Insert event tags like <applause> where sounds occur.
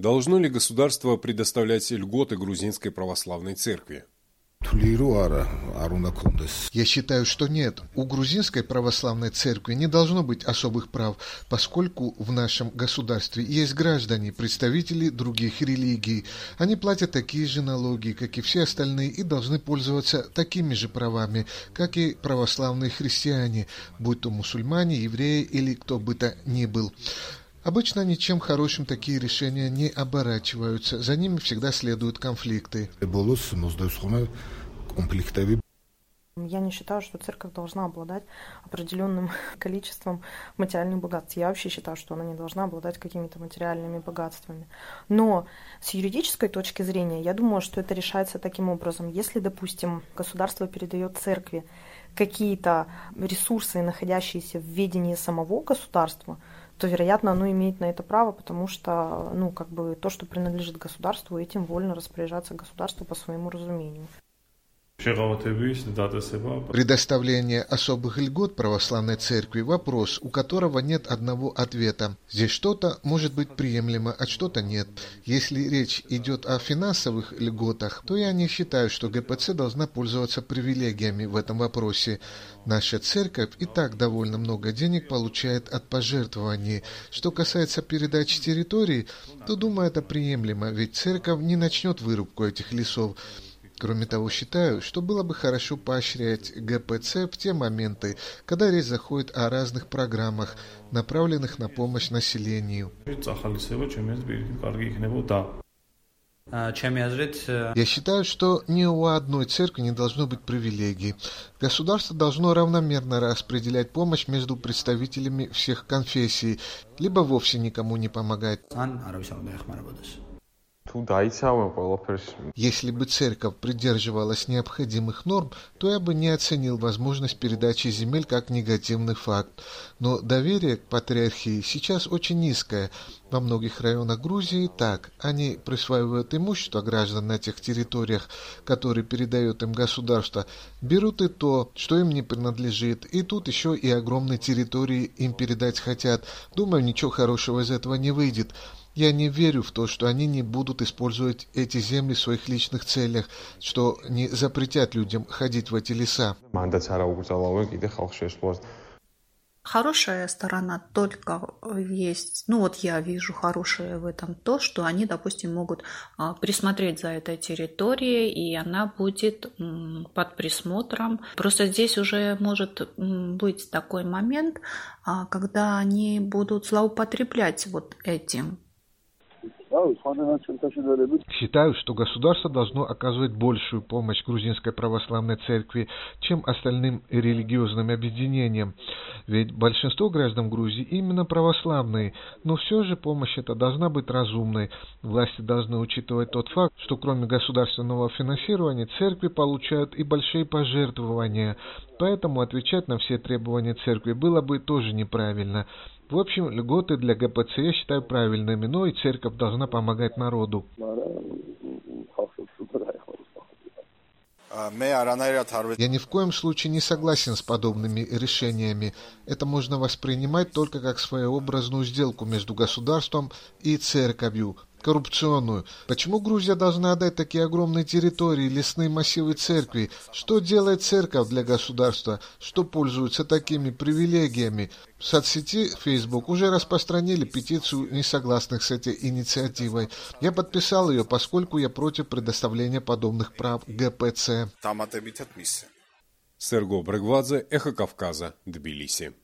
Должно ли государство предоставлять льготы грузинской православной церкви? Я считаю, что нет. У грузинской православной церкви не должно быть особых прав, поскольку в нашем государстве есть граждане, представители других религий. Они платят такие же налоги, как и все остальные, и должны пользоваться такими же правами, как и православные христиане, будь то мусульмане, евреи или кто бы то ни был. Обычно ничем хорошим такие решения не оборачиваются, за ними всегда следуют конфликты. Я не считаю, что церковь должна обладать определенным <laughs> количеством материальных богатств. Я вообще считаю, что она не должна обладать какими-то материальными богатствами. Но с юридической точки зрения, я думаю, что это решается таким образом. Если, допустим, государство передает церкви какие-то ресурсы, находящиеся в ведении самого государства, то, вероятно, оно имеет на это право, потому что, ну, как бы то, что принадлежит государству, этим вольно распоряжаться государство по своему разумению. Предоставление особых льгот православной церкви – вопрос, у которого нет одного ответа. Здесь что-то может быть приемлемо, а что-то нет. Если речь идет о финансовых льготах, то я не считаю, что ГПЦ должна пользоваться привилегиями в этом вопросе. Наша церковь и так довольно много денег получает от пожертвований. Что касается передачи территорий, то думаю, это приемлемо, ведь церковь не начнет вырубку этих лесов. Кроме того, считаю, что было бы хорошо поощрять ГПЦ в те моменты, когда речь заходит о разных программах, направленных на помощь населению. Я считаю, что ни у одной церкви не должно быть привилегий. Государство должно равномерно распределять помощь между представителями всех конфессий, либо вовсе никому не помогать. Если бы церковь придерживалась необходимых норм, то я бы не оценил возможность передачи земель как негативный факт. Но доверие к патриархии сейчас очень низкое. Во многих районах Грузии так. Они присваивают имущество граждан на тех территориях, которые передает им государство, берут и то, что им не принадлежит, и тут еще и огромные территории им передать хотят. Думаю, ничего хорошего из этого не выйдет. Я не верю в то, что они не будут использовать эти земли в своих личных целях, что не запретят людям ходить в эти леса. Хорошая сторона только есть, ну вот я вижу хорошее в этом то, что они, допустим, могут а, присмотреть за этой территорией, и она будет под присмотром. Просто здесь уже может быть такой момент, а, когда они будут злоупотреблять вот этим. Считаю, что государство должно оказывать большую помощь грузинской православной церкви, чем остальным религиозным объединениям. Ведь большинство граждан Грузии именно православные, но все же помощь эта должна быть разумной. Власти должны учитывать тот факт, что кроме государственного финансирования церкви получают и большие пожертвования, поэтому отвечать на все требования церкви было бы тоже неправильно. В общем, льготы для ГПЦ я считаю правильными, но и церковь должна помогать народу. Я ни в коем случае не согласен с подобными решениями. Это можно воспринимать только как своеобразную сделку между государством и церковью, коррупционную. Почему Грузия должна отдать такие огромные территории, лесные массивы церкви? Что делает церковь для государства? Что пользуется такими привилегиями? В соцсети Facebook уже распространили петицию несогласных с этой инициативой. Я подписал ее, поскольку я против предоставления подобных прав ГПЦ. Серго Брегвадзе, Эхо Кавказа, Тбилиси.